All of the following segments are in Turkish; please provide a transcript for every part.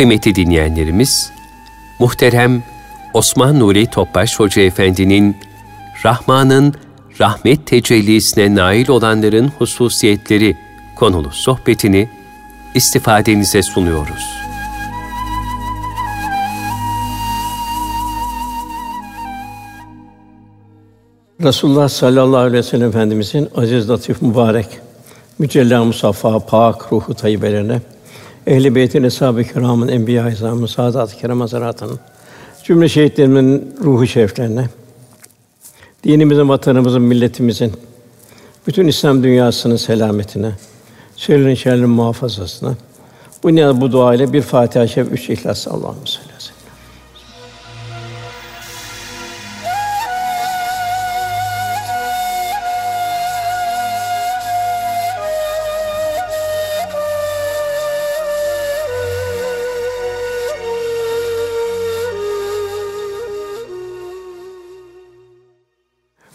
Kıymetli dinleyenlerimiz, muhterem Osman Nuri Topbaş Hoca Efendi'nin Rahman'ın rahmet tecellisine nail olanların hususiyetleri konulu sohbetini istifadenize sunuyoruz. Resulullah sallallahu aleyhi ve sellem Efendimizin aziz, latif, mübarek, mücella, musaffa, pak ruhu tayyibelerine, ehl-i beytin, eshab-ı kiramın, enbiya-i izamın, saadat-ı kiram hazaratının, cümle şehitlerimin ruhu şeriflerine, dinimizin, vatanımızın, milletimizin, bütün İslam dünyasının selametine, şerrin şerrin muhafazasına, bu niyaz bu dua ile bir Fatiha-i Şerif, üç İhlas Allah'ım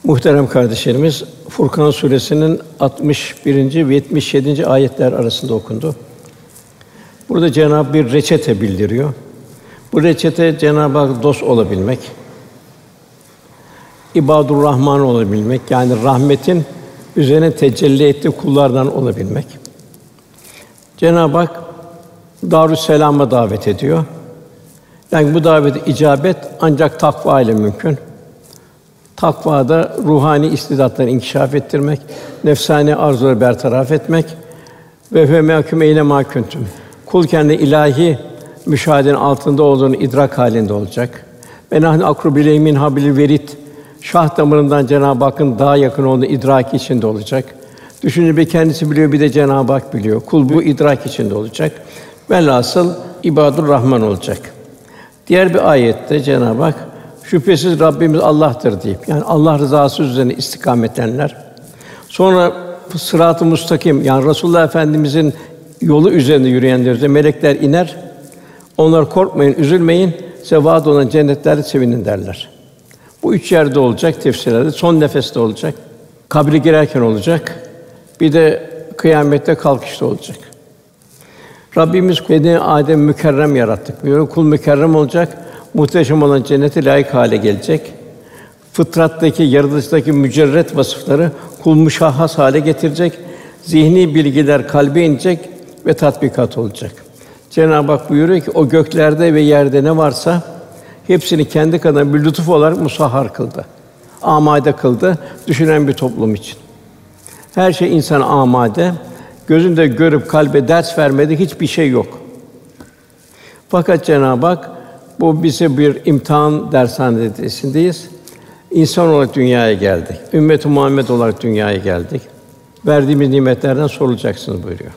Muhterem kardeşlerimiz, Furkan suresinin 61. ve 77. ayetler arasında okundu. Burada Cenab-ı bir reçete bildiriyor. Bu reçete Cenab-ı Hak dost olabilmek, ibadur Rahman olabilmek, yani rahmetin üzerine tecelli ettiği kullardan olabilmek. Cenab-ı Hak Darüsselam'a davet ediyor. Yani bu davete icabet ancak takva ile mümkün. Takvada ruhani istidatları inkişaf ettirmek, nefsani arzuları bertaraf etmek ve fe mahkum eyle mahkuntum. Kul kendi ilahi müşahedenin altında olduğunu idrak halinde olacak. Ve nahnu akrubil min habil verit şah damarından Cenab-ı Hakk'ın daha yakın olduğunu idrak içinde olacak. Düşünce bir kendisi biliyor, bir de Cenab-ı Hak biliyor. Kul bu idrak içinde olacak. Velhasıl ibadur Rahman olacak. Diğer bir ayette Cenab-ı Hak şüphesiz Rabbimiz Allah'tır deyip yani Allah rızası üzerine istikametlenler. Sonra sırat-ı mustakim yani Resulullah Efendimizin yolu üzerinde yürüyenler üzerine melekler iner. Onlar korkmayın, üzülmeyin, size vaad olan cennetlerde sevinin derler. Bu üç yerde olacak tefsirlerde. Son nefeste olacak. Kabri girerken olacak. Bir de kıyamette kalkışta olacak. Rabbimiz beni Adem mükerrem yarattık. Buyuruyor, kul mükerrem olacak muhteşem olan cennete layık hale gelecek. Fıtrattaki, yaratılıştaki mücerret vasıfları kul müşahhas hale getirecek. Zihni bilgiler kalbe inecek ve tatbikat olacak. Cenab-ı Hak buyuruyor ki o göklerde ve yerde ne varsa hepsini kendi kadar bir lütuf olarak musahhar kıldı. Amade kıldı düşünen bir toplum için. Her şey insan amade. Gözünde görüp kalbe ders vermedi hiçbir şey yok. Fakat Cenab-ı Hak bu bize bir imtihan dershanesindeyiz. İnsan olarak dünyaya geldik. Ümmet-i Muhammed olarak dünyaya geldik. Verdiğimiz nimetlerden sorulacaksınız buyuruyor.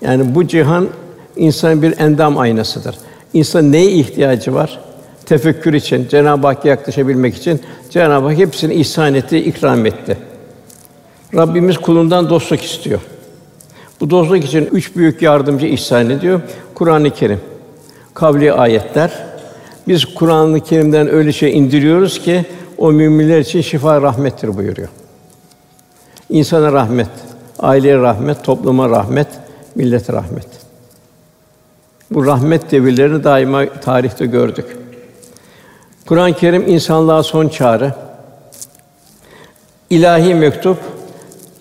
Yani bu cihan insanın bir endam aynasıdır. İnsan neye ihtiyacı var? Tefekkür için, Cenab-ı Hakk'a yaklaşabilmek için Cenab-ı Hak hepsini ihsan etti, ikram etti. Rabbimiz kulundan dostluk istiyor. Bu dostluk için üç büyük yardımcı ihsan ediyor. Kur'an-ı Kerim, kavli ayetler, biz Kur'an-ı Kerim'den öyle şey indiriyoruz ki o müminler için şifa rahmettir buyuruyor. İnsana rahmet, aileye rahmet, topluma rahmet, millete rahmet. Bu rahmet devirlerini daima tarihte gördük. Kur'an-ı Kerim insanlığa son çağrı. İlahi mektup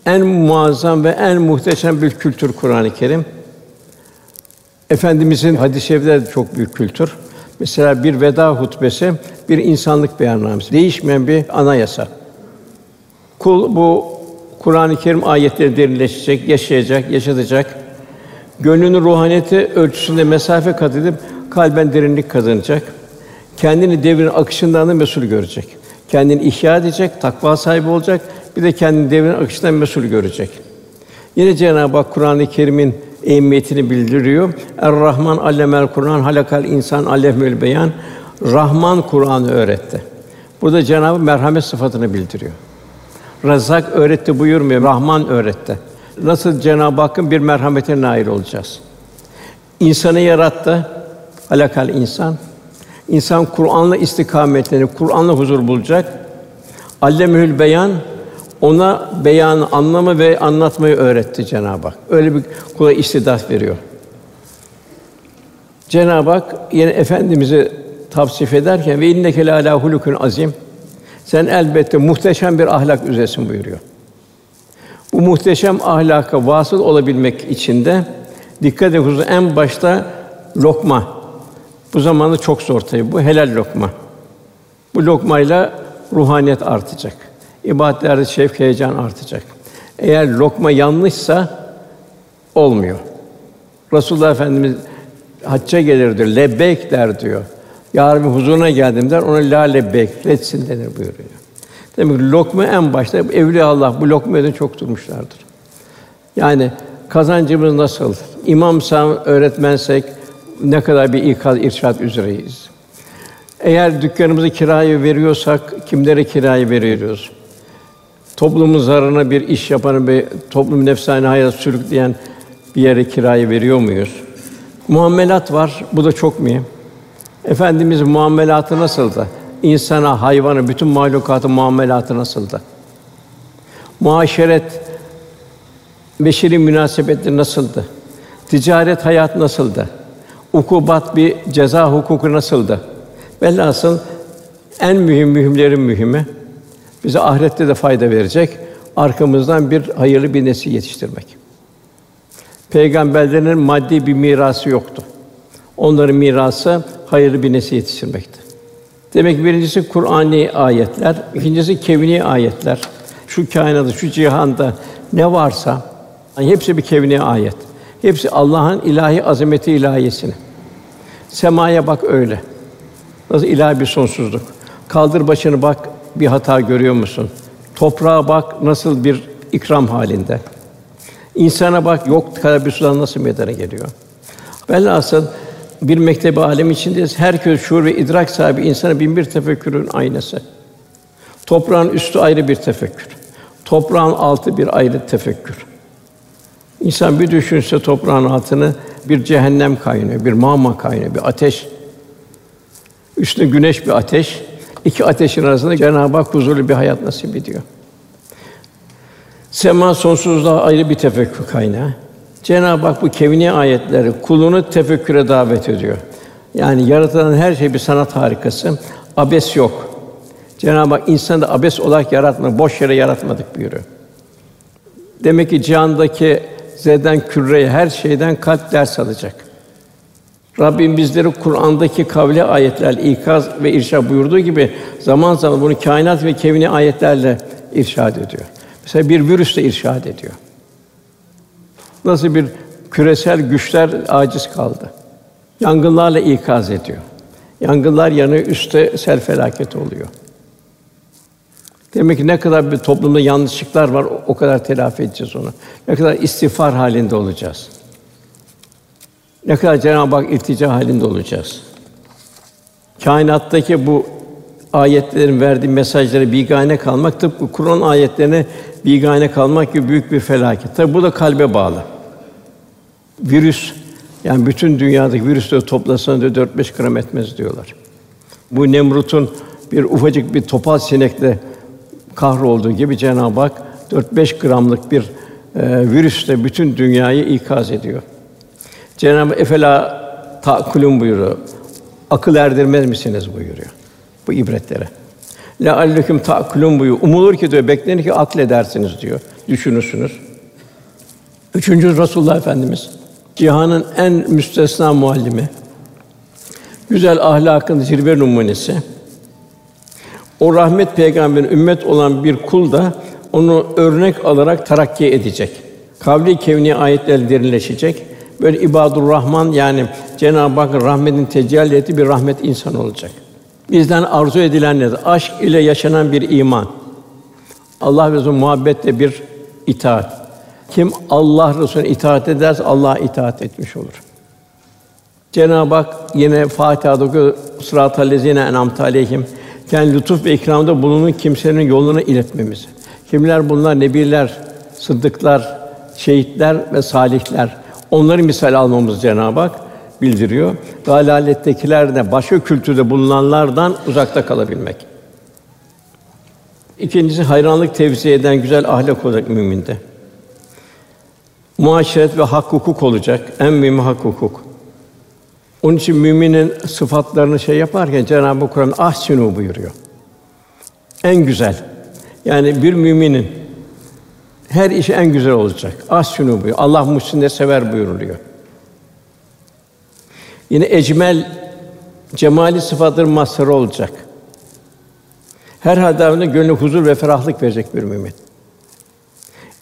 en muazzam ve en muhteşem bir kültür Kur'an-ı Kerim. Efendimizin hadis-i de çok büyük kültür. Mesela bir veda hutbesi bir insanlık beyannamesi. Değişmeyen bir anayasa. Kul bu Kur'an-ı Kerim ayetleri derinleşecek, yaşayacak, yaşatacak. Gönlünün ruhaniyeti ölçüsünde mesafe kat edip kalben derinlik kazanacak. Kendini devrin akışından da mesul görecek. Kendini ihya edecek, takva sahibi olacak. Bir de kendini devrin akışından mesul görecek. Yine Cenab-ı Hak Kur'an-ı Kerim'in ehemmiyetini bildiriyor. Er-Rahman allemel Kur'an halakal insan allemül beyan. Rahman Kur'an'ı öğretti. Burada Cenabı merhamet sıfatını bildiriyor. Razak öğretti buyurmuyor, Rahman öğretti. Nasıl Cenab-ı Hakk'ın bir merhametine nail olacağız? İnsanı yarattı, halakal insan. İnsan Kur'an'la istikametini, Kur'an'la huzur bulacak. Allemül beyan ona beyan, anlamı ve anlatmayı öğretti Cenab-ı Hak. Öyle bir kula istidat veriyor. Cenab-ı Hak yine efendimizi tavsif ederken ve inneke ala hulukun azim. Sen elbette muhteşem bir ahlak üzeresin buyuruyor. Bu muhteşem ahlaka vasıl olabilmek için de dikkat ediyoruz en başta lokma. Bu zamanda çok zor tabii. Bu helal lokma. Bu lokmayla ruhaniyet artacak. İbadetlerde şevk heyecan artacak. Eğer lokma yanlışsa olmuyor. Resulullah Efendimiz hacca gelirdi, lebbeyk der diyor. Ya Rabbi huzuruna geldim der, ona la lebbeyk, retsin denir buyuruyor. Demek ki lokma en başta evliya Allah bu lokma üzerine çok durmuşlardır. Yani kazancımız nasıl? İmamsan, öğretmensek ne kadar bir ikaz, irşad üzereyiz. Eğer dükkanımızı kiraya veriyorsak kimlere kiraya veriyoruz? Toplumun zararına bir iş yapan ve toplum nefsane hayat sürükleyen bir yere kiraya veriyor muyuz? Muamelat var. Bu da çok mühim. Efendimiz muamelatı nasıldı? İnsana, hayvana, bütün mahlukatın muamelatı nasıldı? Muaşeret, beşeri münasebetleri nasıldı? Ticaret hayat nasıldı? Ukubat bir ceza hukuku nasıldı? Velhasıl en mühim mühimlerin mühimi bize ahirette de fayda verecek arkamızdan bir hayırlı bir nesil yetiştirmek. Peygamberlerin maddi bir mirası yoktu. Onların mirası hayırlı bir nesil yetiştirmekti. Demek ki birincisi Kur'ani ayetler, ikincisi kevni ayetler. Şu kainatta, şu cihanda ne varsa hepsi bir kevni ayet. Hepsi Allah'ın ilahi azameti ilahiyesini. Semaya bak öyle. Nasıl ilahi bir sonsuzluk. Kaldır başını bak bir hata görüyor musun? Toprağa bak nasıl bir ikram halinde. İnsana bak yok kadar bir sudan nasıl meydana geliyor. Velhasıl bir mektebi alem içindeyiz. Herkes şuur ve idrak sahibi insana bin bir tefekkürün aynası. Toprağın üstü ayrı bir tefekkür. Toprağın altı bir ayrı tefekkür. İnsan bir düşünse toprağın altını bir cehennem kaynıyor, bir mağma kaynıyor, bir ateş. Üstüne güneş bir ateş. İki ateşin arasında Cenab-ı Hak huzurlu bir hayat nasip ediyor. Sema sonsuzluğa ayrı bir tefekkür kaynağı. Cenab-ı Hak bu kevni ayetleri kulunu tefekküre davet ediyor. Yani yaratılan her şey bir sanat harikası. Abes yok. Cenab-ı Hak insanı da abes olarak yaratmadı, boş yere yaratmadık buyuruyor. Demek ki cihandaki zeden küreye her şeyden kalp ders alacak. Rabbim bizleri Kur'an'daki kavli ayetler ikaz ve irşad buyurduğu gibi zaman zaman bunu kainat ve kevni ayetlerle irşad ediyor. Mesela bir virüs de irşad ediyor. Nasıl bir küresel güçler aciz kaldı. Yangınlarla ikaz ediyor. Yangınlar yanı üstte sel felaketi oluyor. Demek ki ne kadar bir toplumda yanlışlıklar var, o kadar telafi edeceğiz onu. Ne kadar istiğfar halinde olacağız. Ne kadar Cenab-ı Hak iltica halinde olacağız. Kainattaki bu ayetlerin verdiği mesajları bigane kalmak tıpkı Kur'an ayetlerine bigane kalmak gibi büyük bir felaket. Tabi bu da kalbe bağlı. Virüs yani bütün dünyadaki virüsleri toplasan da 4-5 gram etmez diyorlar. Bu Nemrut'un bir ufacık bir topal sinekle kahrolduğu gibi Cenab-ı Hak 4-5 gramlık bir e, virüsle bütün dünyayı ikaz ediyor. Cenab-ı efela ta'kulun buyuruyor. Akıl erdirmez misiniz buyuruyor. Bu ibretlere. La alleküm ta'kulun buyuruyor. Umulur ki diyor, beklenir ki akledersiniz diyor. Düşünürsünüz. Üçüncü Resulullah Efendimiz cihanın en müstesna muallimi. Güzel ahlakın zirve numunesi. O rahmet peygamberin ümmet olan bir kul da onu örnek alarak terakki edecek. Kavli kevni ayetler derinleşecek. Böyle ibadur Rahman yani Cenab-ı Hakk'ın rahmetin tecelli ettiği bir rahmet insan olacak. Bizden arzu edilen nedir? Aşk ile yaşanan bir iman. Allah ve Resulü muhabbetle bir itaat. Kim Allah Resulüne itaat ederse Allah'a itaat etmiş olur. Cenab-ı Hak yine Fatiha'da okuyor. Sırat-ı lezine en'amte aleyhim. Yani lütuf ve ikramda bulunun kimsenin yoluna iletmemiz. Kimler bunlar? Nebiler, sıddıklar, şehitler ve salihler. Onları misal almamız Cenab-ı Hak bildiriyor. Dalalettekiler de başka kültürde bulunanlardan uzakta kalabilmek. İkincisi hayranlık tevzi eden güzel ahlak olacak müminde. Muaşeret ve hak hukuk olacak. En mühim hak hukuk. Onun için müminin sıfatlarını şey yaparken Cenab-ı Kur'an ahsinu buyuruyor. En güzel. Yani bir müminin her işi en güzel olacak. Ahsinu buyuruyor. Allah muhsinleri sever buyuruluyor. Yine ecmel cemali sıfatların mazharı olacak. Her halde gönlü huzur ve ferahlık verecek bir mümin.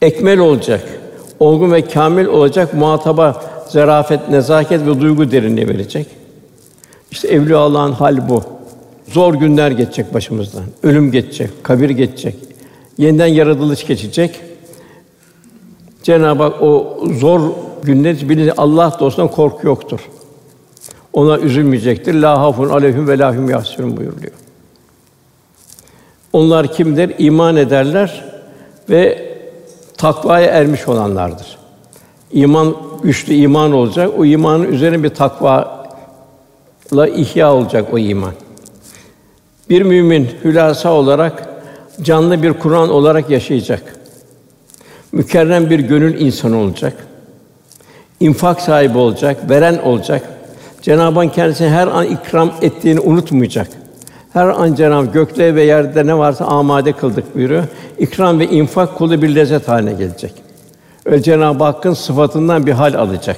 Ekmel olacak. Olgun ve kamil olacak. Muhataba zarafet, nezaket ve duygu derinliği verecek. İşte evliya Allah'ın hal bu. Zor günler geçecek başımızdan. Ölüm geçecek, kabir geçecek. Yeniden yaratılış geçecek. Cenab-ı Hak o zor günler bilince Allah dostundan korku yoktur. Ona üzülmeyecektir. La hafun aleyhim ve lahum yahsunun buyuruluyor. Onlar kimdir? İman ederler ve takvaya ermiş olanlardır. İman güçlü iman olacak. O imanın üzerine bir takva la ihya olacak o iman. Bir mümin hülasa olarak canlı bir Kur'an olarak yaşayacak. Mükerrem bir gönül insanı olacak. İnfak sahibi olacak, veren olacak. Cenab-ı Hak kendisine her an ikram ettiğini unutmayacak. Her an Cenab-ı gökte ve yerde ne varsa amade kıldık buyuruyor. İkram ve infak kulu bir lezzet haline gelecek. Öyle Cenab-ı Hakk'ın sıfatından bir hal alacak.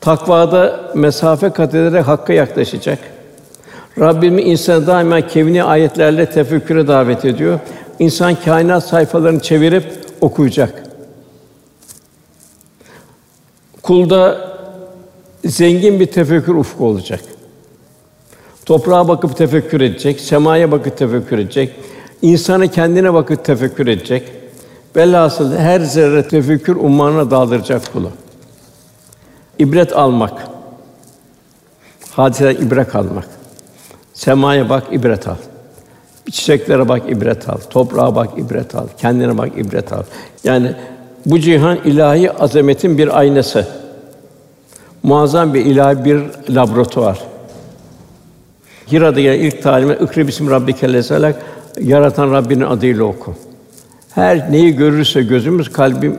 Takvada mesafe kat ederek Hakk'a yaklaşacak. Rabbimiz insanı daima kevni ayetlerle tefekküre davet ediyor. İnsan kainat sayfalarını çevirip okuyacak. Kulda zengin bir tefekkür ufku olacak. Toprağa bakıp tefekkür edecek, semaya bakıp tefekkür edecek, insanı kendine bakıp tefekkür edecek. Velhasıl her zerre tefekkür ummanına daldıracak kulu. İbret almak. Hadise ibret almak. Semaya bak, ibret al. Çiçeklere bak, ibret al. Toprağa bak, ibret al. Kendine bak, ibret al. Yani bu cihan ilahi azametin bir aynası. Muazzam bir ilahi bir laboratuvar. Hira'da gelen ilk talime "Ikri bismi rabbike lezelak" yaratan Rabbinin adıyla oku. Her neyi görürse gözümüz, kalbim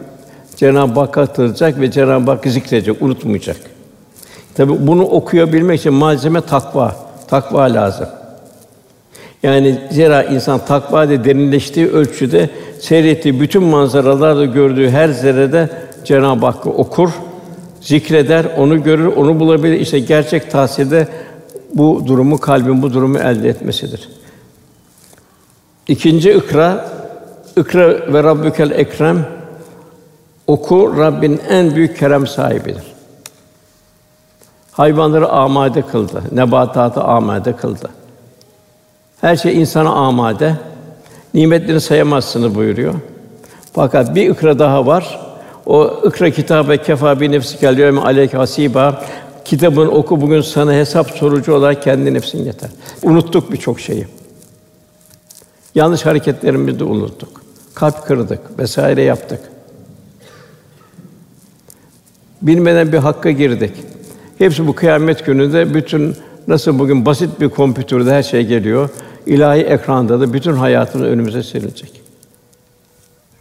Cenab-ı Hakk'a hatırlayacak ve Cenab-ı Hakk'ı zikredecek, unutmayacak. Tabi bunu okuyabilmek için malzeme takva, takva lazım. Yani zira insan takva de derinleştiği ölçüde seyrettiği bütün manzaralarda gördüğü her zerrede Cenab-ı Hakk'ı okur, zikreder, onu görür, onu bulabilir. İşte gerçek tahsilde bu durumu kalbin bu durumu elde etmesidir. İkinci ikra ikra ve Rabbükel Ekrem oku Rabbin en büyük kerem sahibidir. Hayvanları amade kıldı, nebatatı amade kıldı. Her şey insana amade. Nimetlerini sayamazsınız buyuruyor. Fakat bir ikra daha var. O ikra kitabe kefa bi nefsi kel yevme aleyke hasiba. Kitabını oku bugün sana hesap sorucu olarak kendi nefsin yeter. Unuttuk birçok şeyi. Yanlış hareketlerimizi de unuttuk. Kalp kırdık vesaire yaptık. Bilmeden bir hakka girdik. Hepsi bu kıyamet gününde bütün nasıl bugün basit bir kompütürde her şey geliyor. İlahi ekranda da bütün hayatımız önümüze serilecek.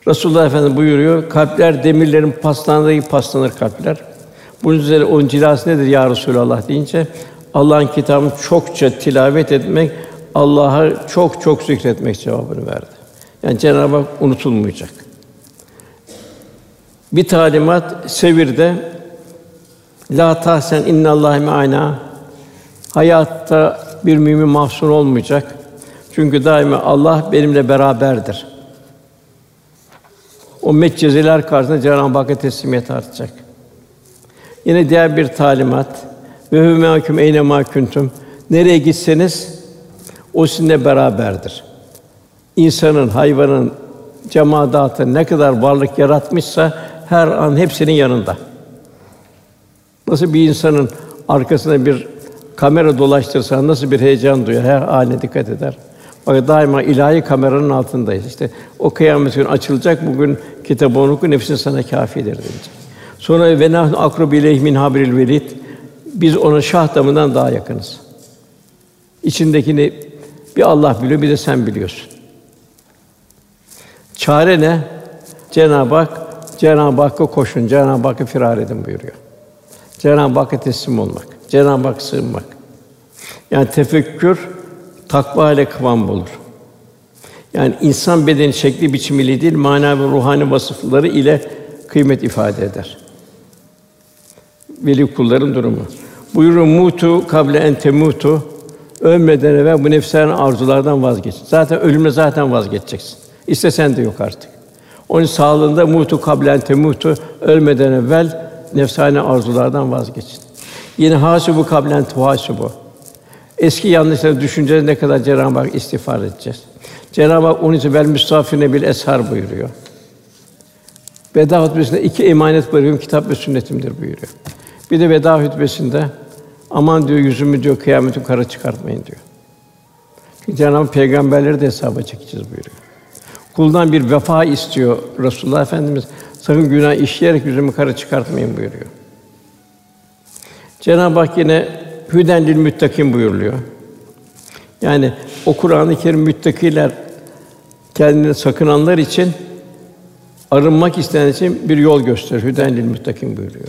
Resulullah Efendimiz buyuruyor, kalpler demirlerin paslandığı gibi paslanır kalpler. Bunun üzerine onun cilası nedir ya Resulallah deyince Allah'ın kitabını çokça tilavet etmek, Allah'a çok çok zikretmek cevabını verdi. Yani Cenab-ı Hak unutulmayacak. Bir talimat sevirde la tahsen innallahi me'ana hayatta bir mümin mahzun olmayacak. Çünkü daima Allah benimle beraberdir. O metcezeler karşısında Cenab-ı Hakk'a teslimiyet artacak. Yine diğer bir talimat ve hümâküm eyne mâ kuntum. Nereye gitseniz o sizinle beraberdir. İnsanın, hayvanın, cemaatın ne kadar varlık yaratmışsa her an hepsinin yanında. Nasıl bir insanın arkasında bir kamera dolaştırsa nasıl bir heyecan duyar, her haline dikkat eder. Bak daima ilahi kameranın altındayız. İşte o kıyamet günü açılacak. Bugün kitabı oku, nefsin sana kâfidir diyecek. Sonra ve nahnu akrabu ileyhi min habril velid. Biz ona şah damından daha yakınız. İçindekini bir Allah biliyor, bir de sen biliyorsun. Çare ne? Cenab-ı Hak, Cenab-ı Hakk'a koşun, Cenab-ı Hakk'a firar edin buyuruyor. Cenab-ı Hakk'a teslim olmak. Cenab-ı Hak sığınmak. Yani tefekkür takva ile kıvam bulur. Yani insan bedeni şekli biçimiyle değil, mana ve ruhani vasıfları ile kıymet ifade eder. Veli kulların durumu. Buyurun mutu kable en temutu ölmeden evvel bu nefslerin arzulardan vazgeç. Zaten ölümle zaten vazgeçeceksin. İstesen de yok artık. Onun sağlığında mutu kablen temutu ölmeden evvel nefsane arzulardan vazgeçin. Yine hasibu kablen tuhasibu. Eski yanlışları düşüneceğiz ne kadar Cenab-ı Hak istiğfar edeceğiz. Cenab-ı Hak onun için vel müstafine bil eshar buyuruyor. Veda hutbesinde iki emanet bırakıyorum kitap ve sünnetimdir buyuruyor. Bir de veda hutbesinde aman diyor yüzümü diyor kıyameti kara çıkartmayın diyor. Çünkü Cenab-ı Hak peygamberleri de hesaba çekeceğiz buyuruyor. Kuldan bir vefa istiyor Resulullah Efendimiz. Sakın günah işleyerek yüzümü kara çıkartmayın buyuruyor. Cenab-ı Hak yine hüden lil müttakin buyuruluyor. Yani o Kur'an-ı Kerim müttakiler kendini sakınanlar için arınmak isteyen için bir yol gösterir. Hüden lil müttakin buyuruyor.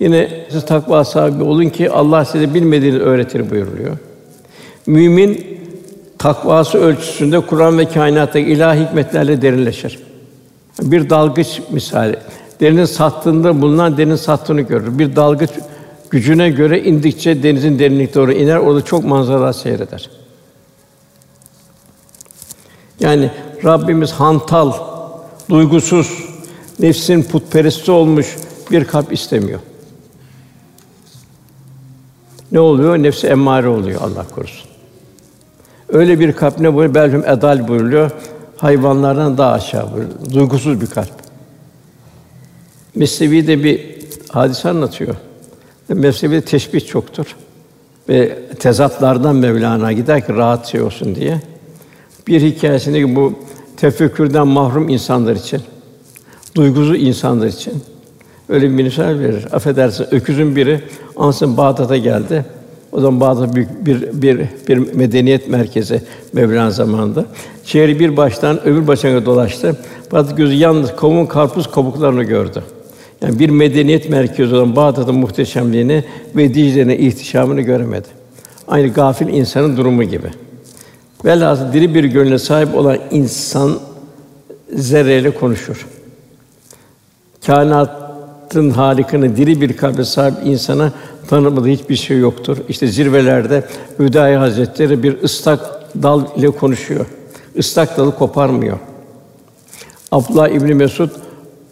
Yine siz takva sahibi olun ki Allah size bilmediğini öğretir buyuruluyor. Mümin takvası ölçüsünde Kur'an ve kainattaki ilahi hikmetlerle derinleşir. Bir dalgıç misali. Derinin sattığında bulunan derinin sattığını görür. Bir dalgıç gücüne göre indikçe denizin derinlikte doğru iner. Orada çok manzara seyreder. Yani Rabbimiz hantal, duygusuz, nefsin putperesti olmuş bir kalp istemiyor. Ne oluyor? Nefsi emmare oluyor Allah korusun. Öyle bir kalp ne buyuruyor? Belhum edal buyuruyor. Hayvanlardan daha aşağı buyuruyor. Duygusuz bir kalp. Mesnevi'de bir hadise anlatıyor. Mesnevi'de teşbih çoktur. Ve tezatlardan Mevlana gider ki rahat şey olsun diye. Bir hikayesinde bu tefekkürden mahrum insanlar için, duygusuz insanlar için öyle bir misal verir. Affedersin, öküzün biri ansın Bağdat'a geldi. O zaman Bağdat büyük bir bir bir medeniyet merkezi Mevlana zamanında. Şehri bir baştan öbür başına dolaştı. Fakat gözü yalnız kavun karpuz kabuklarını gördü. Yani bir medeniyet merkezi olan Bağdat'ın muhteşemliğini ve Dicle'nin ihtişamını göremedi. Aynı gafil insanın durumu gibi. Velhâsıl diri bir gönle sahip olan insan zerreyle konuşur. Kainatın halikini diri bir kalbe sahip insana tanımadığı hiçbir şey yoktur. İşte zirvelerde Hüdayi Hazretleri bir ıslak dal ile konuşuyor. Islak dalı koparmıyor. Abdullah İbn Mesud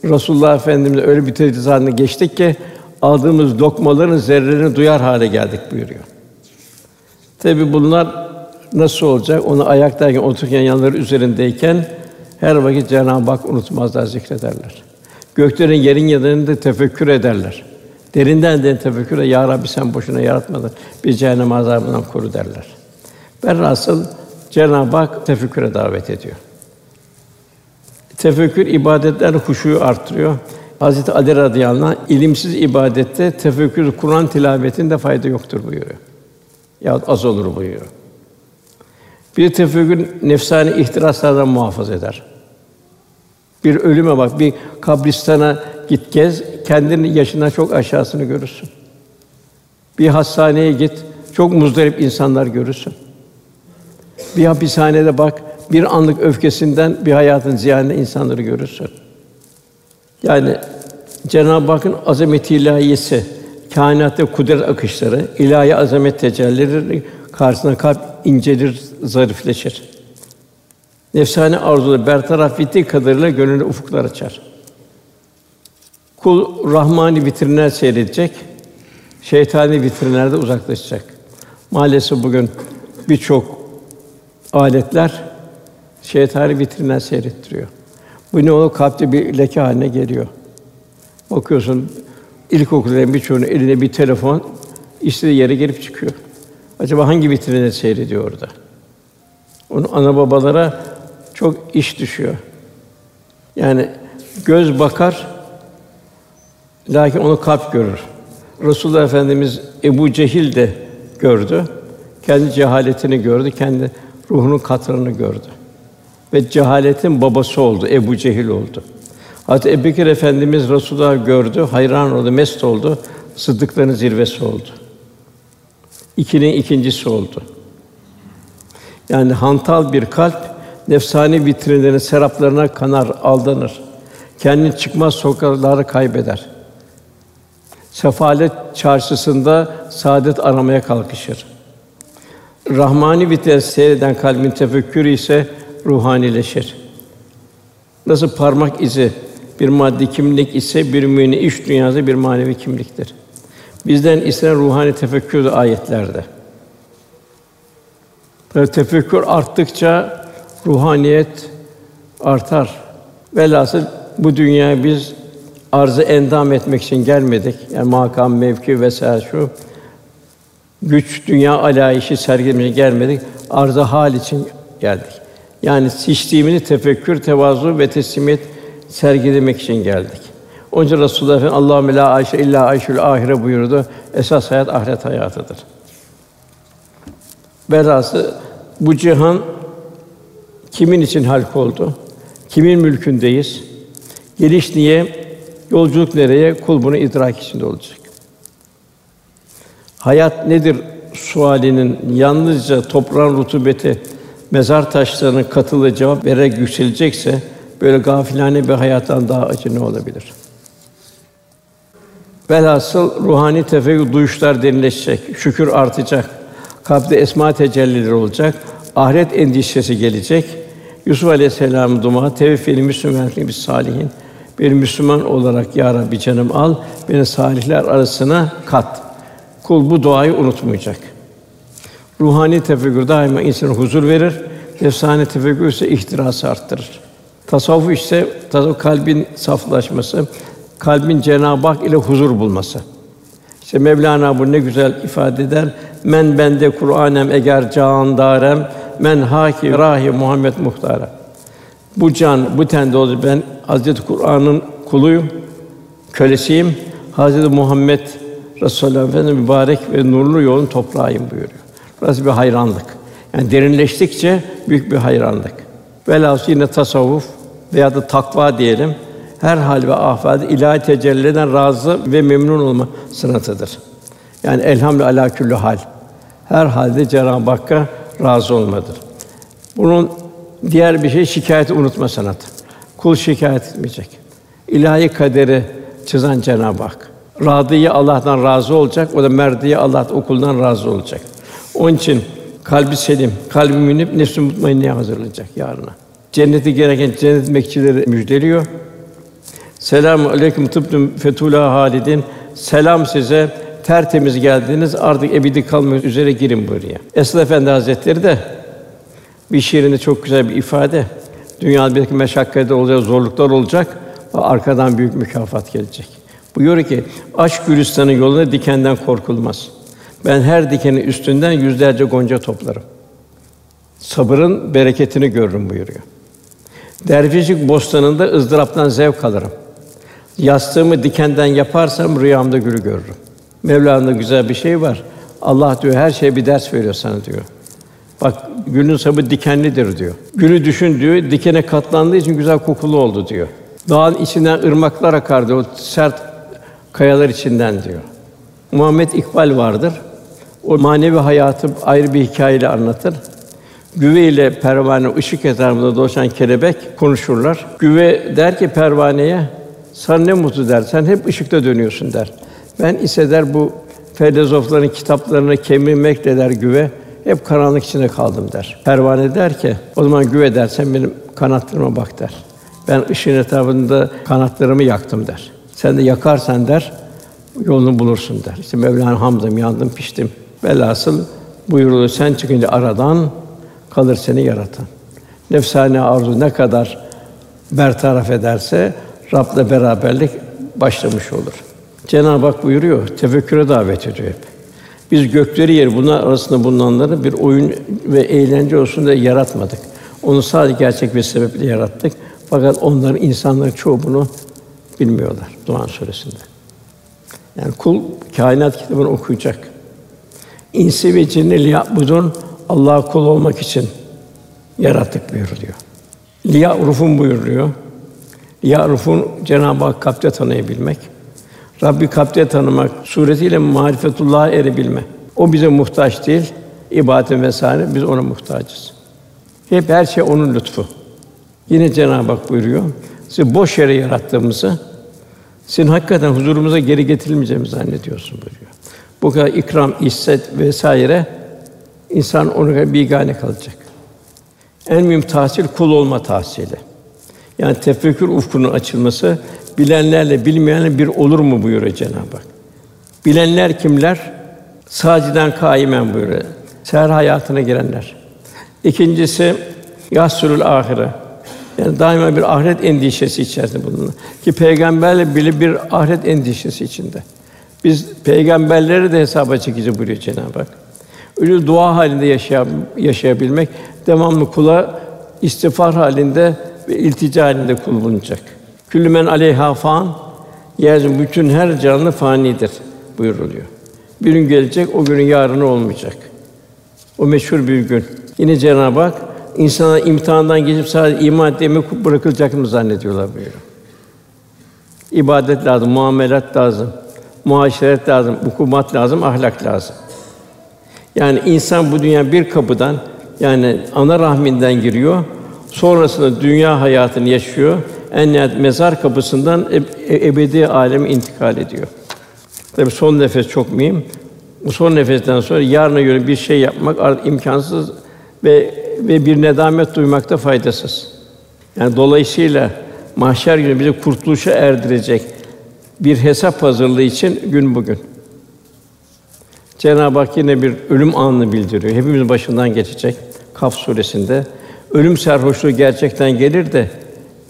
Resulullah Efendimiz'e öyle bir tedris haline geçtik ki aldığımız lokmaların zerrelerini duyar hale geldik buyuruyor. Tabi bunlar nasıl olacak? Onu ayaktayken, otururken, yanları üzerindeyken her vakit Cenab-ı Hak unutmazlar, zikrederler. Göklerin yerin yanında tefekkür ederler. Derinden derin tefekküre ya Rabbi sen boşuna yaratmadın. Bir cehennem azabından koru derler. Velhasıl Cenab-ı Hak tefekküre davet ediyor. Tefekkür ibadetler huşuyu artırıyor. Hazreti Ali radıyallahu anh ilimsiz ibadette tefekkür Kur'an tilavetinde fayda yoktur buyuruyor. Ya az olur buyuruyor. Bir tefekkür nefsani ihtiraslardan muhafaza eder. Bir ölüme bak, bir kabristana git gez, kendinin yaşından çok aşağısını görürsün. Bir hastaneye git, çok muzdarip insanlar görürsün. Bir hapishanede bak, bir anlık öfkesinden bir hayatın ziyanında insanları görürsün. Yani Cenab-ı Hakk'ın azameti ilahiyesi, kainatta kudret akışları, ilahi azamet tecellileri karşısında kalp incelir, zarifleşir. Nefsane arzuları bertaraf ettiği kadarıyla gönlüne ufuklar açar. Kul rahmani vitrinler seyredecek, şeytani vitrinlerde uzaklaşacak. Maalesef bugün birçok aletler şeytani vitrinler seyrettiriyor. Bu ne olur? Kalpte bir leke haline geliyor. Bakıyorsun ilkokulların birçoğunun eline bir telefon istediği yere gelip çıkıyor. Acaba hangi vitrine seyrediyor orada? Onun ana babalara çok iş düşüyor. Yani göz bakar, lakin onu kalp görür. Resulullah Efendimiz Ebu Cehil de gördü. Kendi cehaletini gördü, kendi ruhunun katranını gördü. Ve cehaletin babası oldu, Ebu Cehil oldu. Hazreti Ebubekir Efendimiz Resulullah gördü, hayran oldu, mest oldu. Sıddıkların zirvesi oldu. İkinin ikincisi oldu. Yani hantal bir kalp nefsani vitrinlerin seraplarına kanar, aldanır. Kendini çıkmaz sokakları kaybeder. Sefalet çarşısında saadet aramaya kalkışır. Rahmani vitrin seyreden kalbin tefekkürü ise ruhanileşir. Nasıl parmak izi bir maddi kimlik ise bir müminin iş dünyası bir manevi kimliktir. Bizden istenen ruhani tefekkür ayetlerde. Böyle tefekkür arttıkça ruhaniyet artar. Velhasıl bu dünyaya biz arzı endam etmek için gelmedik. Yani makam, mevki vesaire şu güç, dünya alayişi sergilemeye gelmedik. Arzı hal için geldik. Yani seçtiğimizi tefekkür, tevazu ve teslimiyet sergilemek için geldik. Onun için Resulullah Efendimiz Allahu la ayşe illa ayşul ahire buyurdu. Esas hayat ahiret hayatıdır. Velhası bu cihan kimin için halk oldu? Kimin mülkündeyiz? Geliş niye? Yolculuk nereye? Kul bunu idrak içinde olacak. Hayat nedir sualinin yalnızca toprağın rutubeti, mezar taşlarının katılı cevap vererek yükselecekse böyle gafilane bir hayattan daha acı ne olabilir? Velhasıl ruhani tefekkür duyuşlar derinleşecek, şükür artacak, kalpte esma tecellileri olacak, ahiret endişesi gelecek. Yusuf Aleyhisselam dua tevfili Müslüman bir salihin bir Müslüman olarak ya Rabbi canım al beni salihler arasına kat. Kul bu duayı unutmayacak. Ruhani tefekkür daima insana huzur verir. Nefsani tefekkür ise ihtirası arttırır. Tasavvuf ise tasavvuf kalbin saflaşması, kalbin Cenab-ı Hak ile huzur bulması. İşte Mevlana bu ne güzel ifade eder. Men bende Kur'anem eger can darem men haki rahi Muhammed muhtara. Bu can bu tende oldu. Ben Hazreti Kur'an'ın kuluyum, kölesiyim. Hazreti Muhammed Resulullah Efendimiz mübarek ve nurlu yolun toprağıyım buyuruyor. Burası bir hayranlık. Yani derinleştikçe büyük bir hayranlık. Velhâsıl yine tasavvuf veya da takva diyelim. Her hal ve ahvalde ilahi tecelliden razı ve memnun olma sanatıdır. Yani elhamdü alâ küllü hal. Her halde Cenab-ı Hakk'a razı olmadır. Bunun diğer bir şey şikayeti unutma sanatı. Kul şikayet etmeyecek. İlahi kaderi çizen Cenab-ı Hak. Radiye Allah'tan razı olacak, o da merdiye Allah okuldan razı olacak. Onun için kalbi selim, kalbi münip, nefsi mutmainneye hazırlanacak yarına. Cenneti gereken cennet bekçileri müjdeliyor. Selamun aleyküm tıbtum fetula halidin. Selam size. Tertemiz geldiniz. Artık ebedi kalmak üzere girin buraya. Esad Efendi Hazretleri de bir şiirinde çok güzel bir ifade. Dünyada bir meşakkatler olacak, zorluklar olacak. Arkadan büyük mükafat gelecek. Buyuruyor ki, aşk gülistanı yoluna dikenden korkulmaz. Ben her dikenin üstünden yüzlerce gonca toplarım. Sabırın bereketini görürüm buyuruyor. Dervişlik bostanında ızdıraptan zevk alırım. Yastığımı dikenden yaparsam rüyamda gülü görürüm. Mevla'nın güzel bir şey var. Allah diyor her şeye bir ders veriyor sana diyor. Bak gülün sabı dikenlidir diyor. Gülü düşün diyor, dikene katlandığı için güzel kokulu oldu diyor. Dağın içinden ırmaklar akar o sert kayalar içinden diyor. Muhammed İkbal vardır. O manevi hayatı ayrı bir hikayeyle anlatır. Güve ile pervane ışık etrafında dolaşan kelebek konuşurlar. Güve der ki pervaneye, sana ne mutlu der, sen hep ışıkta dönüyorsun der. Ben ise der bu filozofların kitaplarını kemirmekle der güve, hep karanlık içinde kaldım der. Pervane der ki, o zaman güve der, sen benim kanatlarıma bak der. Ben ışığın etrafında kanatlarımı yaktım der. Sen de yakarsan der, yolunu bulursun der. İşte Mevlana hamdım, yandım, piştim. Velhasıl buyuruluyor, sen çıkınca aradan kalır seni yaratan. Nefsane arzu ne kadar bertaraf ederse Rab'la beraberlik başlamış olur. Cenab-ı Hak buyuruyor, tefekküre davet ediyor hep. Biz gökleri yer bunlar arasında bulunanları bir oyun ve eğlence olsun diye yaratmadık. Onu sadece gerçek bir sebeple yarattık. Fakat onların insanların çoğu bunu bilmiyorlar Duhan suresinde. Yani kul kainat kitabını okuyacak. İnsi ve cinni liyabudun Allah'a kul olmak için yarattık buyuruyor. Liya rufun buyuruyor. Ya rufun Cenab-ı Hak kalpte tanıyabilmek. Rabbi kalpte tanımak suretiyle marifetullah'a erebilme. O bize muhtaç değil. İbadet vesaire biz ona muhtacız. Hep her şey onun lütfu. Yine Cenab-ı Hak buyuruyor. Sizi boş yere yarattığımızı senin hakikaten huzurumuza geri getirilmeyeceğimi zannediyorsun buyuruyor. Bu kadar ikram, isset vesaire insan ona bigane kalacak. En mühim tahsil kul olma tahsili. Yani tefekkür ufkunun açılması, bilenlerle bilmeyenler bir olur mu buyuruyor Cenab-ı Hak. Bilenler kimler? Saciden kaimen buyuruyor. Seher hayatına girenler. İkincisi yasrul ahire. Yani daima bir ahiret endişesi içerisinde bulunur. Ki peygamberle bile bir ahiret endişesi içinde. Biz peygamberleri de hesaba çekici buyuruyor Cenab-ı Hak. Öyle dua halinde yaşay yaşayabilmek, devamlı kula istiğfar halinde ve iltica halinde kul bulunacak. Küllü men aleyha fan, yeryüzünün bütün her canlı fanidir buyuruluyor. Bir gün gelecek, o günün yarını olmayacak. O meşhur bir gün. Yine Cenab-ı Hak insana imtihandan geçip sadece iman etmeyi bırakılacak mı zannediyorlar buyuruyor. İbadet lazım, muamelat lazım, muaşeret lazım, hukumat lazım, ahlak lazım. Yani insan bu dünya bir kapıdan yani ana rahminden giriyor. Sonrasında dünya hayatını yaşıyor. En nihayet mezar kapısından e- ebedi aleme intikal ediyor. Tabi son nefes çok mühim. Bu son nefesten sonra yarına göre bir şey yapmak artık imkansız ve ve bir nedamet duymakta faydasız. Yani dolayısıyla mahşer günü bizi kurtuluşa erdirecek bir hesap hazırlığı için gün bugün. Cenab-ı Hak yine bir ölüm anını bildiriyor. Hepimizin başından geçecek. Kaf suresinde ölüm serhoşluğu gerçekten gelir de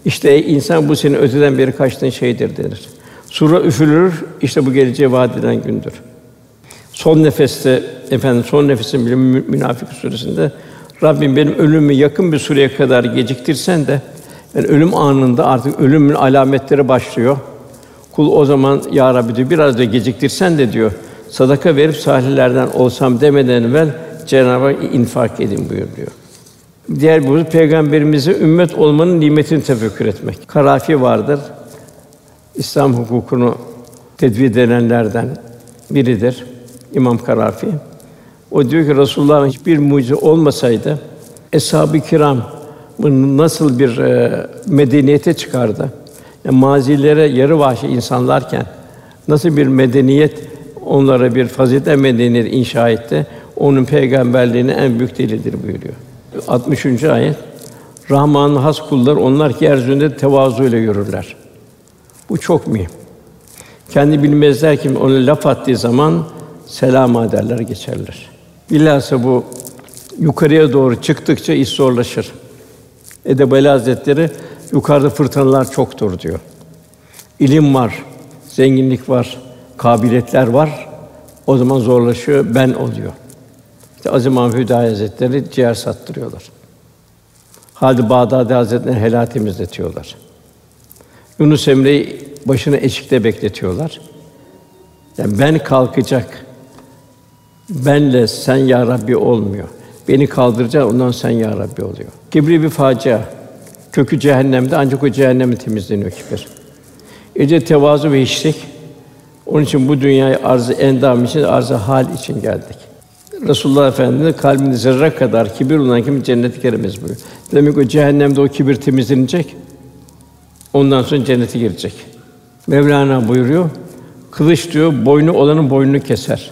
işte ey insan bu senin öteden beri kaçtığın şeydir denir. Sura üfürülür, işte bu geleceği vaat edilen gündür. Son nefeste efendim son nefesin bile Münafık suresinde Rabbim benim ölümü yakın bir süreye kadar geciktirsen de yani ölüm anında artık ölümün alametleri başlıyor. Kul o zaman ya Rabbi diyor biraz da geciktirsen de diyor sadaka verip salihlerden olsam demeden evvel Cenab-ı infak edin buyuruyor. Diğer bu peygamberimize ümmet olmanın nimetini tefekkür etmek. Karafi vardır. İslam hukukunu tedvir edenlerden biridir. İmam Karafi. O diyor ki Resulullah'ın hiçbir mucize olmasaydı eshab-ı kiram nasıl bir e, medeniyete çıkardı? Yani mazilere yarı vahşi insanlarken nasıl bir medeniyet onlara bir fazilet medeniyet inşa etti? Onun peygamberliğinin en büyük delilidir buyuruyor. 60. ayet. Rahman'ın has kullar onlar ki yeryüzünde tevazu ile yürürler. Bu çok mühim. Kendi bilmezler ki onu laf attığı zaman selam ederler geçerler. Bilhassa bu yukarıya doğru çıktıkça iş zorlaşır. Edebali Hazretleri yukarıda fırtınalar çoktur diyor. İlim var, zenginlik var, kabiliyetler var. O zaman zorlaşıyor, ben oluyor. İşte Aziz Mahmud Hazretleri ciğer sattırıyorlar. Halid Bağdadi Hazretleri helal temizletiyorlar. Yunus Emre'yi başını eşikte bekletiyorlar. Yani ben kalkacak. Benle sen ya Rabbi olmuyor. Beni kaldıracak ondan sen ya Rabbi oluyor. Kibri bir facia. Kökü cehennemde ancak o cehennemi temizleniyor kibir. Ece tevazu ve hiçlik. Onun için bu dünyayı arzı endam için, arzı hal için geldik. Resulullah Efendimiz kalbinde zerre kadar kibir olan kim cennete giremez buyuruyor. Demek o cehennemde o kibir temizlenecek. Ondan sonra cennete girecek. Mevlana buyuruyor. Kılıç diyor boynu olanın boynunu keser.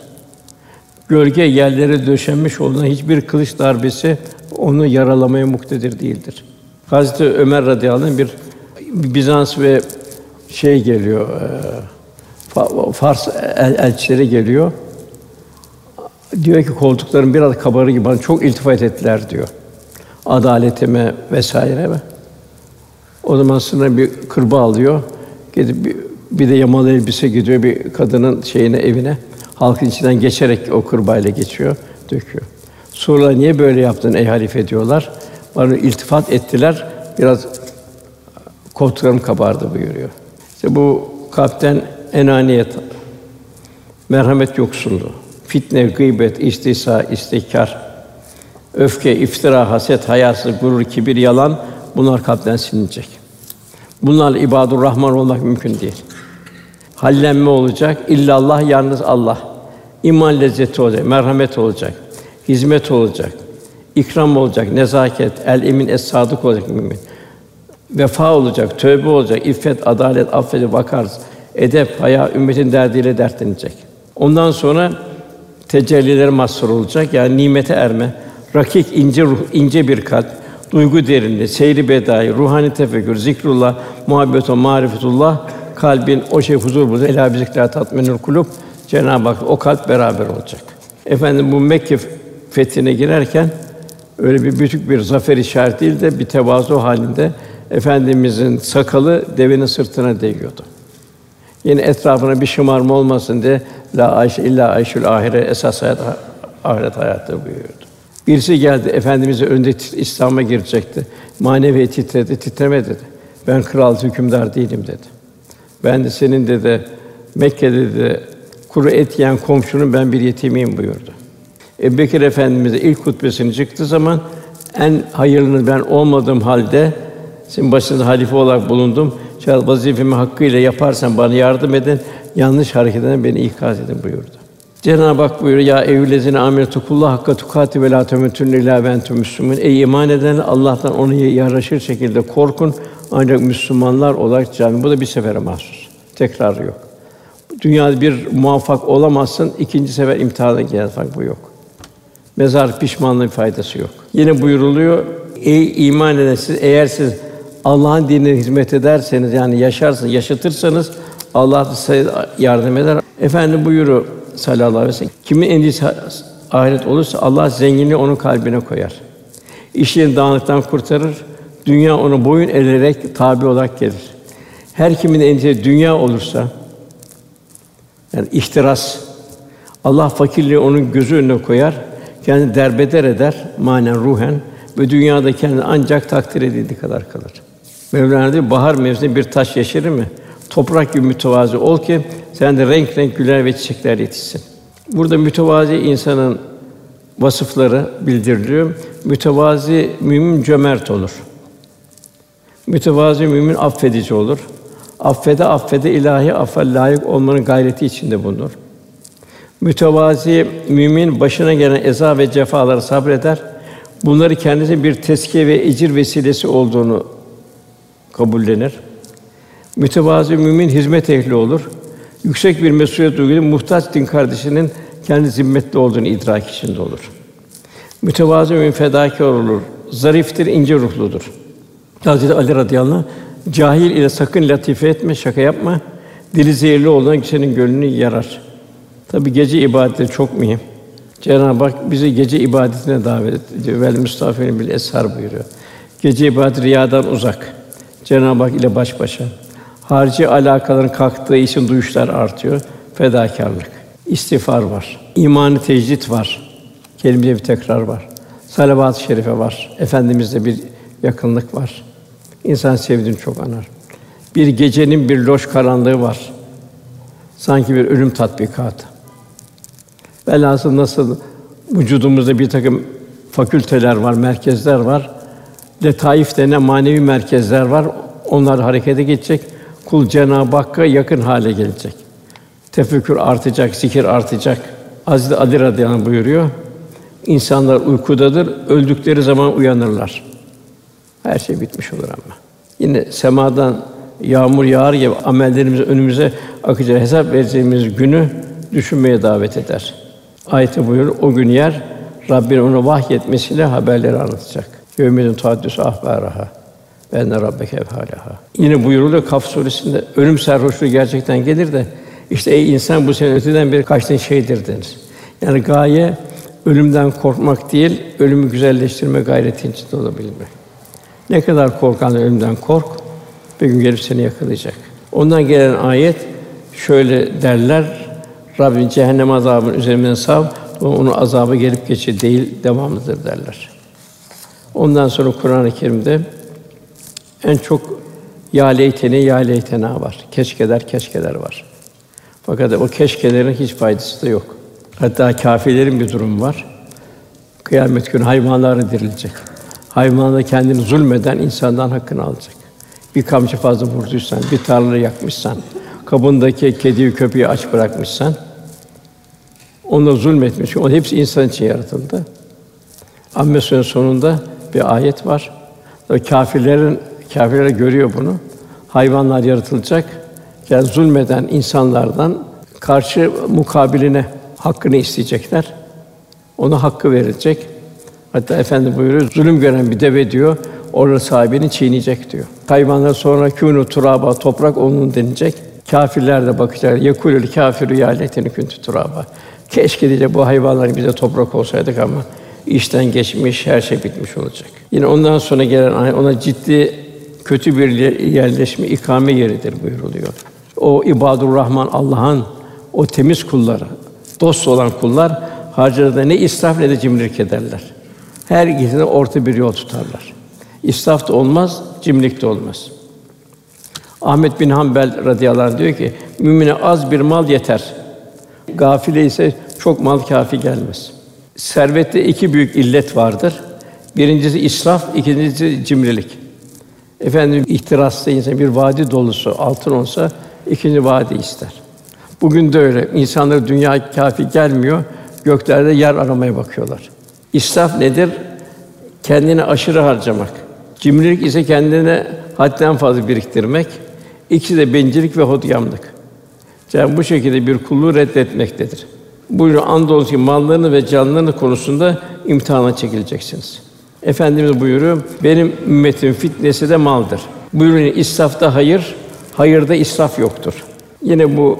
Gölge yerlere döşenmiş olan hiçbir kılıç darbesi onu yaralamaya muktedir değildir. Hazreti Ömer radıyallahu anh bir Bizans ve şey geliyor, e, Fars el, elçileri geliyor. Diyor ki koltuklarım biraz kabarı gibi bana çok iltifat ettiler diyor. Adaletime vesaire mi? O zaman sınır bir kırba alıyor. Gidip bir, bir de yamalı elbise gidiyor bir kadının şeyine evine. Halkın içinden geçerek o kırbayla geçiyor, döküyor. Sonra niye böyle yaptın ey halife diyorlar. Bana iltifat ettiler. Biraz koltuklarım kabardı buyuruyor. İşte bu kalpten enaniyet, merhamet yoksunluğu, fitne, gıybet, istihza, istikrar, öfke, iftira, haset, hayasızlık, gurur, kibir, yalan bunlar kalpten silinecek. Bunlarla ibadur Rahman olmak mümkün değil. Hallenme olacak. İllallah yalnız Allah. İman lezzeti olacak, merhamet olacak, hizmet olacak, ikram olacak, nezaket, el emin es sadık olacak mümin. Vefa olacak, tövbe olacak, iffet, adalet, affedip vakar, edep, haya, ümmetin derdiyle dertlenecek. Ondan sonra tecellileri mazhar olacak. Yani nimete erme, rakik ince ruh, ince bir kalp, duygu derinliği, seyri bedai, ruhani tefekkür, zikrullah, muhabbet o marifetullah kalbin o şey huzur bulur. Ela bizikra tatminül kulub. Cenab-ı Hak o kalp beraber olacak. Efendim bu Mekke fethine girerken öyle bir büyük bir zafer işareti değil de bir tevazu halinde efendimizin sakalı devenin sırtına değiyordu. Yine etrafına bir şımarma olmasın diye la ayşe illa ayşül ahire esas hayat ahiret hayatı buyuruyordu. Birisi geldi efendimize önde İslam'a girecekti. Manevi titredi, titreme dedi. Ben kral hükümdar değilim dedi. Ben de senin dedi Mekke'de de kuru et yiyen komşunun ben bir yetimiyim buyurdu. Ebu Bekir Efendimiz ilk hutbesini çıktığı zaman en hayırlı ben olmadığım halde sizin başınızda halife olarak bulundum. Şayet vazifemi hakkıyla yaparsan bana yardım edin. Yanlış hareket eden beni ikaz edin buyurdu. Cenab-ı Hak buyuruyor ya eyyühellezine amentu kullah hakka tukati ve la temutunne illa ve müslümun. Ey iman eden Allah'tan onu yaraşır şekilde korkun ancak Müslümanlar olarak cami. Bu da bir sefere mahsus. Tekrar yok. Dünyada bir muvaffak olamazsın, ikinci sefer imtihana gelmek bu yok. Mezar pişmanlığı faydası yok. Yine buyuruluyor, ey iman eden siz eğer siz Allah'ın dinine hizmet ederseniz yani yaşarsınız, yaşatırsanız Allah size yardım eder. Efendi buyuru sallallahu aleyhi ve sellem. Kimin endişesi ahiret olursa Allah zenginliği onun kalbine koyar. İşini dağınıktan kurtarır. Dünya onu boyun eğerek tabi olarak gelir. Her kimin endişesi dünya olursa yani ihtiras Allah fakirliği onun gözü önüne koyar. Kendi derbeder eder manen ruhen ve dünyada kendini ancak takdir edildiği kadar kalır. Mevlana diyor, bahar mevsiminde bir taş yeşerir mi? Toprak gibi mütevazi ol ki sen de renk renk güler ve çiçekler yetişsin. Burada mütevazi insanın vasıfları bildiriliyor. Mütevazi mümin cömert olur. Mütevazi mümin affedici olur. Affede affede ilahi affa layık olmanın gayreti içinde bulunur. Mütevazi mümin başına gelen eza ve cefaları sabreder. Bunları kendisi bir teskiye ve ecir vesilesi olduğunu kabullenir. Mütevazi mümin hizmet ehli olur. Yüksek bir mesuliyet duyguyu muhtaç din kardeşinin kendi zimmetli olduğunu idrak içinde olur. Mütevazi mümin fedakâr olur. Zariftir, ince ruhludur. Hazreti Ali radıyallahu anh, cahil ile sakın latife etme, şaka yapma. Dili zehirli olan kişinin gönlünü yarar. Tabi gece ibadeti çok mühim. Cenab-ı Hak bizi gece ibadetine davet ediyor. Vel müstafinin bil eshar buyuruyor. Gece ibadet riyadan uzak. Cenab-ı Hak ile baş başa. Harici alakaların kalktığı için duyuşlar artıyor. Fedakarlık, istiğfar var. İmanı tecdit var. Kelimede bir tekrar var. Salavat-ı şerife var. Efendimizle bir yakınlık var. İnsan sevdiğini çok anar. Bir gecenin bir loş karanlığı var. Sanki bir ölüm tatbikatı. Velhasıl nasıl vücudumuzda bir takım fakülteler var, merkezler var. Letaif denen manevi merkezler var. Onlar harekete geçecek. Kul Cenab-ı Hakk'a yakın hale gelecek. Tefekkür artacak, zikir artacak. Hazreti Ali radıyallahu buyuruyor. İnsanlar uykudadır, öldükleri zaman uyanırlar. Her şey bitmiş olur ama. Yine semadan yağmur yağar gibi amellerimiz önümüze akacak hesap vereceğimiz günü düşünmeye davet eder. Ayette buyuruyor, o gün yer Rabbin onu vahyetmesiyle haberleri anlatacak. Yevmidin tuhaddüsü ahbaraha. Ben de rabbeke efhalaha. Yine buyuruluyor Kaf suresinde ölüm sarhoşluğu gerçekten gelir de işte ey insan bu senin öteden beri kaçtığın şeydir denir. Yani gaye ölümden korkmak değil, ölümü güzelleştirme gayreti içinde olabilmek. Ne kadar korkan ölümden kork, bir gün gelip seni yakalayacak. Ondan gelen ayet şöyle derler: Rabbin cehennem azabının üzerinden sav, onun azabı gelip geçici değil, devamlıdır derler. Ondan sonra Kur'an-ı Kerim'de en çok ya leyteni ya leytena var. Keşkeler keşkeler var. Fakat o keşkelerin hiç faydası da yok. Hatta kâfirlerin bir durum var. Kıyamet günü hayvanlar dirilecek. Hayvanlar kendini zulmeden insandan hakkını alacak. Bir kamçı fazla vurduysan, bir tarla yakmışsan, kabındaki kediyi köpeği aç bırakmışsan, Ona zulmetmiş. O hepsi insan için yaratıldı. Amme sonunda bir ayet var. O kâfirlerin kâfirler görüyor bunu. Hayvanlar yaratılacak. Yani zulmeden insanlardan karşı mukabiline hakkını isteyecekler. Ona hakkı verilecek. Hatta efendi buyuruyor, zulüm gören bir deve diyor, orada sahibini çiğneyecek diyor. Hayvanlar sonra kûnû turaba, toprak onun denilecek. Kâfirler de bakacak. Yekulül kâfiru ya leyteni kuntu turaba. Keşke diyecek bu hayvanlar bize toprak olsaydık ama işten geçmiş, her şey bitmiş olacak. Yine ondan sonra gelen ayet ona ciddi kötü bir yerleşme, ikame yeridir buyuruluyor. O ibadur Rahman Allah'ın o temiz kulları, dost olan kullar harcarda ne israf ne de cimrilik ederler. Her ikisine orta bir yol tutarlar. İsraf da olmaz, cimrilik de olmaz. Ahmet bin Hanbel radıyallahu diyor ki, mümine az bir mal yeter. Gafile ise çok mal kafi gelmez. Servette iki büyük illet vardır. Birincisi israf, ikincisi cimrilik. Efendim ihtiraslı insan bir vadi dolusu altın olsa ikinci vadi ister. Bugün de öyle. İnsanlar dünya kafi gelmiyor, göklerde yer aramaya bakıyorlar. İsraf nedir? Kendini aşırı harcamak. Cimrilik ise kendine hadden fazla biriktirmek. İkisi de bencillik ve hodgamlık. Yani bu şekilde bir kulluğu reddetmektedir. Buyuruyor andolsun ki mallarını ve canlarını konusunda imtihana çekileceksiniz. Efendimiz buyuruyor, benim ümmetim fitnesi de maldır. Buyuruyor, israfta hayır, hayırda israf yoktur. Yine bu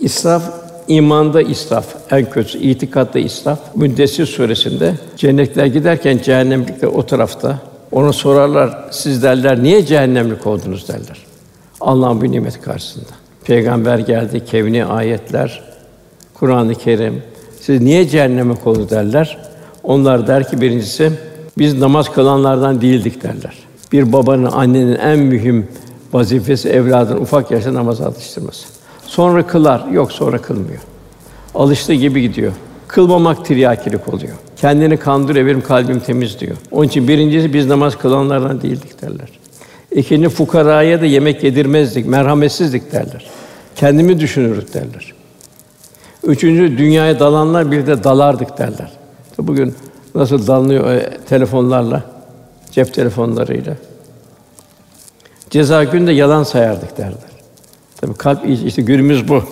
israf imanda israf en kötüsü, itikatta israf. Müddessir suresinde cennetler giderken cehennemlikler o tarafta. Ona sorarlar, siz derler, niye cehennemlik oldunuz derler. Allah'ın bu nimeti karşısında. Peygamber geldi, kevni ayetler, Kur'an-ı Kerim. Siz niye cehenneme kolu derler? Onlar der ki birincisi biz namaz kılanlardan değildik derler. Bir babanın, annenin en mühim vazifesi evladın ufak yaşta namaz alıştırması. Sonra kılar, yok sonra kılmıyor. Alıştığı gibi gidiyor. Kılmamak tiryakilik oluyor. Kendini kandırıyor, benim kalbim temiz diyor. Onun için birincisi biz namaz kılanlardan değildik derler. İkinci fukaraya da yemek yedirmezdik, merhametsizdik derler. Kendimi düşünürük derler. Üçüncü dünyaya dalanlar bir de dalardık derler. Bugün nasıl dalanıyor e, telefonlarla, cep telefonlarıyla. Ceza günde yalan sayardık derler. Tabii kalp işte günümüz bu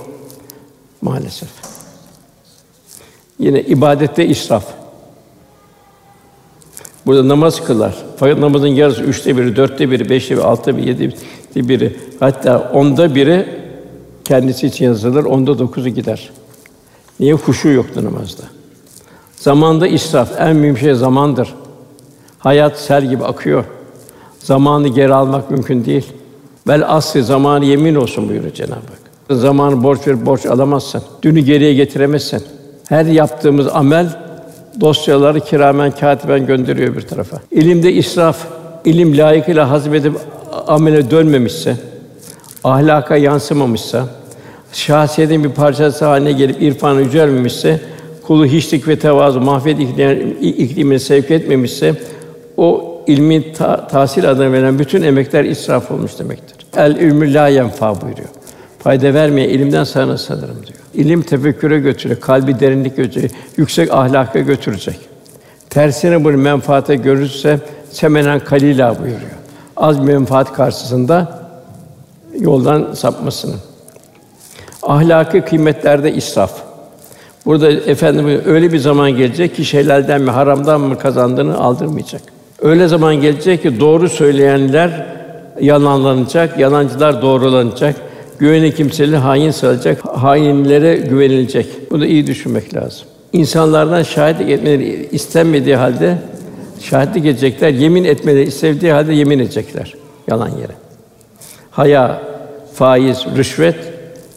maalesef. Yine ibadette israf. Burada namaz kılar. Fakat namazın yarısı üçte biri, dörtte biri, beşte biri, altıda biri, yedide biri, hatta onda biri kendisi için yazılır, onda dokuzu gider. Niye huşu yoktu namazda? Zamanda israf, en mühim şey zamandır. Hayat sel gibi akıyor. Zamanı geri almak mümkün değil. Bel asli zamanı yemin olsun buyuruyor Cenab-ı Hak. Zamanı borç ver borç alamazsın. Dünü geriye getiremezsin. Her yaptığımız amel dosyaları kiramen katiben gönderiyor bir tarafa. İlimde israf, ilim layıkıyla hazmedip amele dönmemişse, ahlaka yansımamışsa, şahsiyetin bir parçası haline gelip irfana yücelmemişse, kulu hiçlik ve tevazu mahvet iklimine sevk etmemişse, o ilmi ta- tahsil adına verilen bütün emekler israf olmuş demektir. El ilmü la yenfa buyuruyor. Fayda vermeye ilimden sana sanırım diyor. İlim tefekküre götürüyor, kalbi derinlik götürüyor, yüksek ahlaka götürecek. Tersine bunu menfaate görürse semenen kalila buyuruyor. Az menfaat karşısında yoldan sapmasını. Ahlaki kıymetlerde israf. Burada efendim öyle bir zaman gelecek ki helalden mi haramdan mı kazandığını aldırmayacak. Öyle zaman gelecek ki doğru söyleyenler yalanlanacak, yalancılar doğrulanacak. Güveni kimseleri hain sayılacak, hainlere güvenilecek. Bunu iyi düşünmek lazım. İnsanlardan şahitlik etmeleri istenmediği halde şahitlik edecekler, yemin etmeleri istediği halde yemin edecekler yalan yere. Haya, faiz, rüşvet,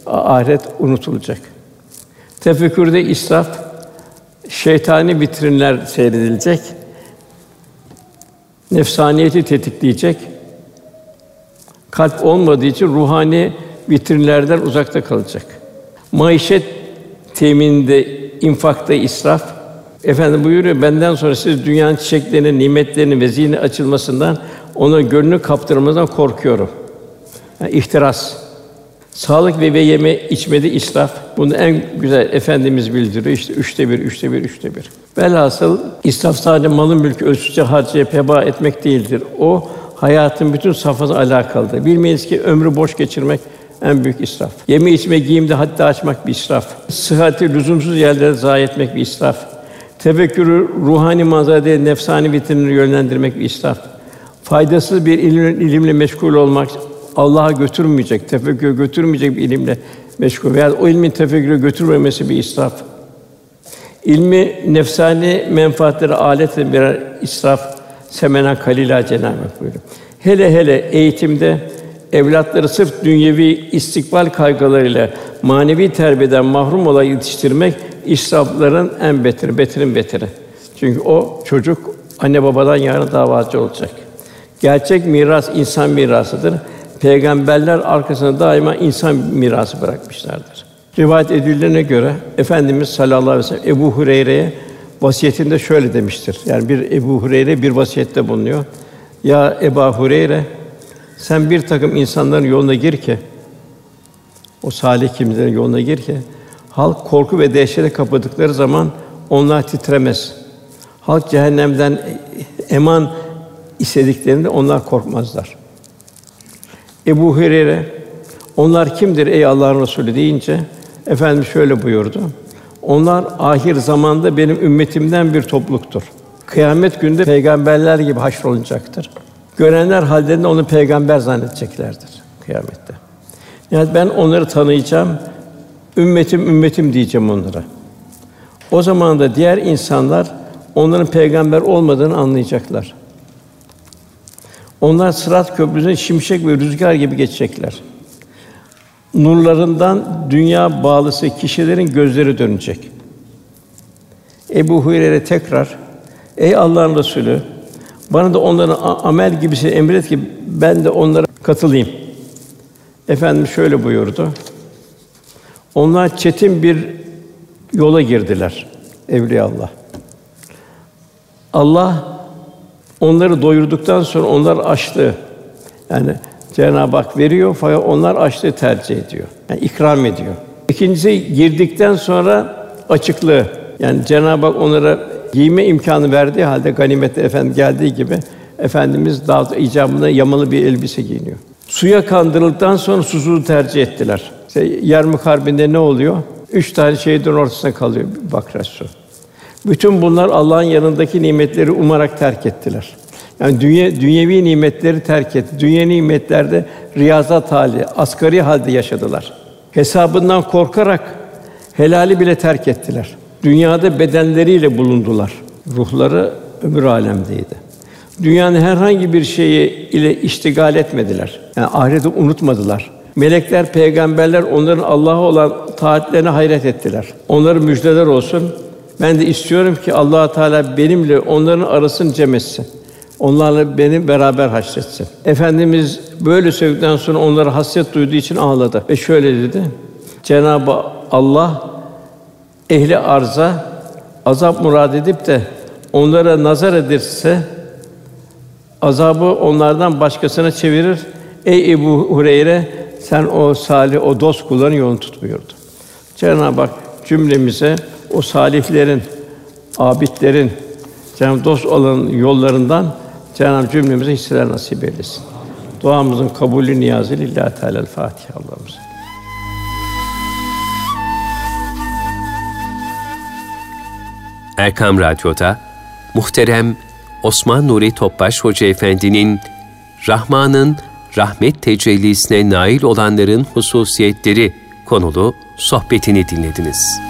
ahiret unutulacak. Tefekkürde israf, şeytani vitrinler seyredilecek. Nefsaniyeti tetikleyecek. Kalp olmadığı için ruhani vitrinlerden uzakta kalacak. Maişet temininde, infakta israf. Efendim buyuruyor, benden sonra siz dünyanın çiçeklerinin, nimetlerinin ve zihni açılmasından, ona gönlünü kaptırmadan korkuyorum. Yani ihtiras. Sağlık ve, ve yeme içmede israf. Bunu en güzel Efendimiz bildiriyor. İşte üçte bir, üçte bir, üçte bir. Velhasıl israf sadece malın mülkü ölçüsüce harcayıp heba etmek değildir. O hayatın bütün safhası alakalıdır. Bilmeyiz ki ömrü boş geçirmek en büyük israf. Yeme içme giyimde hatta açmak bir israf. Sıhhati lüzumsuz yerlere zayi etmek bir israf. Tefekkürü ruhani manzara değil, nefsani vitrinini yönlendirmek bir israf. Faydasız bir ilim, ilimle meşgul olmak, Allah'a götürmeyecek, tefekkür götürmeyecek bir ilimle meşgul veya o ilmin tefekkürü götürmemesi bir israf. İlmi nefsani menfaatlere alet birer israf, semena kalila Cenab-ı. Hele hele eğitimde evlatları sırf dünyevi istikbal kaygılarıyla manevi terbiyeden mahrum olarak yetiştirmek israfların en beteri, beterin beteri. Çünkü o çocuk anne babadan yarın davacı olacak. Gerçek miras insan mirasıdır. Peygamberler arkasında daima insan mirası bırakmışlardır. Rivayet edildiğine göre Efendimiz sallallahu aleyhi ve sellem Ebu Hureyre'ye vasiyetinde şöyle demiştir. Yani bir Ebu Hureyre bir vasiyette bulunuyor. Ya Ebu Hureyre sen bir takım insanların yoluna gir ki o salih kimselerin yoluna gir ki halk korku ve dehşete kapadıkları zaman onlar titremez. Halk cehennemden eman istediklerinde onlar korkmazlar. Ebu Hureyre onlar kimdir ey Allah'ın Resulü deyince efendim şöyle buyurdu. Onlar ahir zamanda benim ümmetimden bir topluluktur. Kıyamet günde peygamberler gibi haşrolunacaktır. Görenler hallerinde onu peygamber zannedeceklerdir kıyamette. Yani ben onları tanıyacağım. Ümmetim ümmetim diyeceğim onlara. O zaman da diğer insanlar onların peygamber olmadığını anlayacaklar. Onlar Sırat Köprüsü'nün şimşek ve rüzgar gibi geçecekler. Nurlarından dünya bağlısı kişilerin gözleri dönecek. Ebu Hureyre tekrar Ey Allah'ın Resulü bana da onların amel gibisi emret ki ben de onlara katılayım. Efendim şöyle buyurdu. Onlar çetin bir yola girdiler. Evliya Allah. Allah onları doyurduktan sonra onlar açtı. Yani Cenab-ı Hak veriyor fakat onlar açlığı tercih ediyor. Yani ikram ediyor. İkincisi girdikten sonra açıklığı. Yani Cenab-ı Hak onlara giyme imkanı verdiği halde ganimette efendim geldiği gibi efendimiz daha icabında yamalı bir elbise giyiniyor. Suya kandırıldıktan sonra susuzluğu tercih ettiler. İşte Yermük Harbi'nde ne oluyor? Üç tane şehidin ortasında kalıyor bakra su. Bütün bunlar Allah'ın yanındaki nimetleri umarak terk ettiler. Yani dünya, dünyevi nimetleri terk etti. Dünya nimetlerde riyazat hali, asgari halde yaşadılar. Hesabından korkarak helali bile terk ettiler. Dünyada bedenleriyle bulundular. Ruhları öbür alemdeydi. Dünyanın herhangi bir şeyi ile iştigal etmediler. Yani ahireti unutmadılar. Melekler, peygamberler onların Allah'a olan taatlerine hayret ettiler. Onlara müjdeler olsun. Ben de istiyorum ki Allah Teala benimle onların arasını cem etsin. Onlarla beni beraber haşretsin. Efendimiz böyle söyledikten sonra onlara hasret duyduğu için ağladı ve şöyle dedi. Cenab-ı Allah ehli arza azap murad edip de onlara nazar ederse azabı onlardan başkasına çevirir. Ey Ebu Hureyre sen o salih, o dost kulların yolunu tut buyurdu. Cenab-ı Hak cümlemize o salihlerin, abidlerin, Cenab-ı dost olan yollarından Cenab-ı cümlemize hisseler nasip eylesin. Duamızın kabulü niyazı lillahi teala Fatiha Allah'ımız. Erkam Radyo'da muhterem Osman Nuri Topbaş Hoca Efendi'nin Rahman'ın rahmet tecellisine nail olanların hususiyetleri konulu sohbetini dinlediniz.